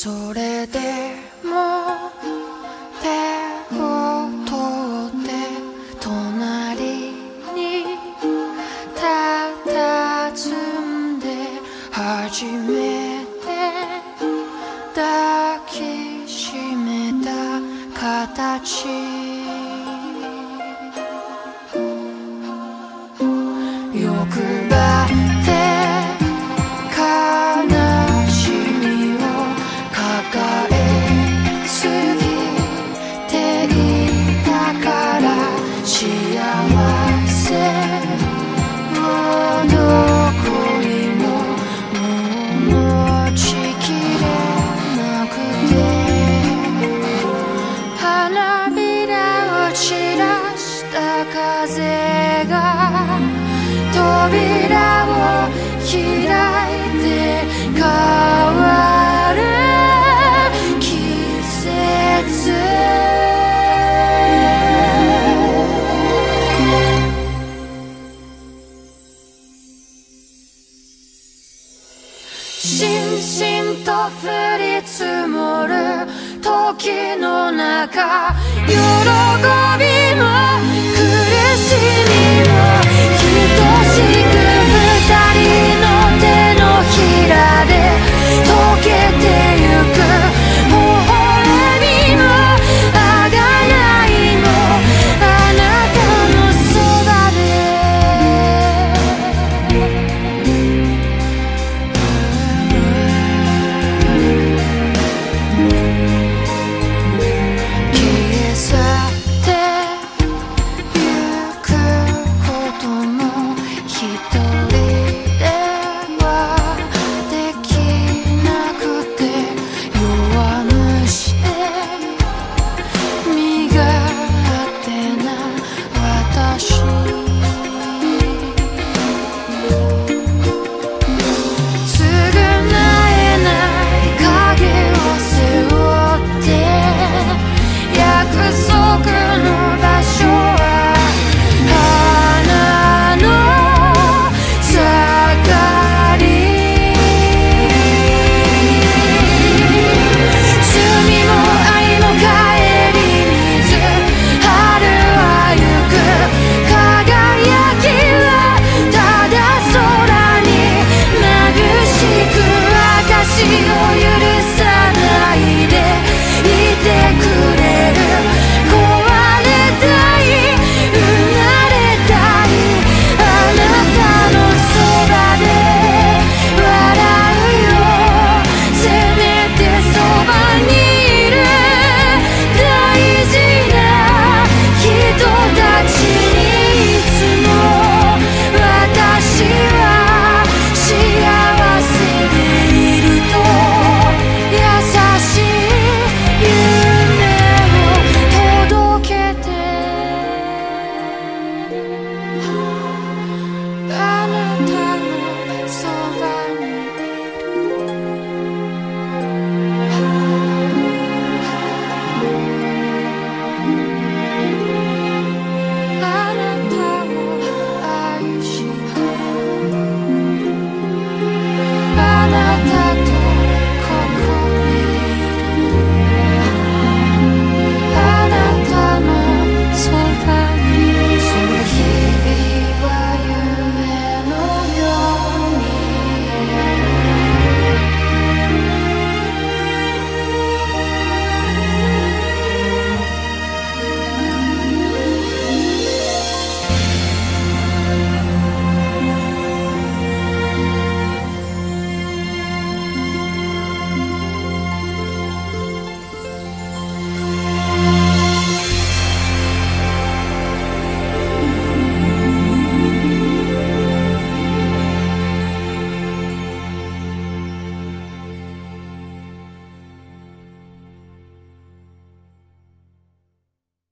それでも手を取って隣に佇んで初めて抱きしめた形。欲張た風が扉を開いて変わる季節。しんしんと降り積もる時の中喜びも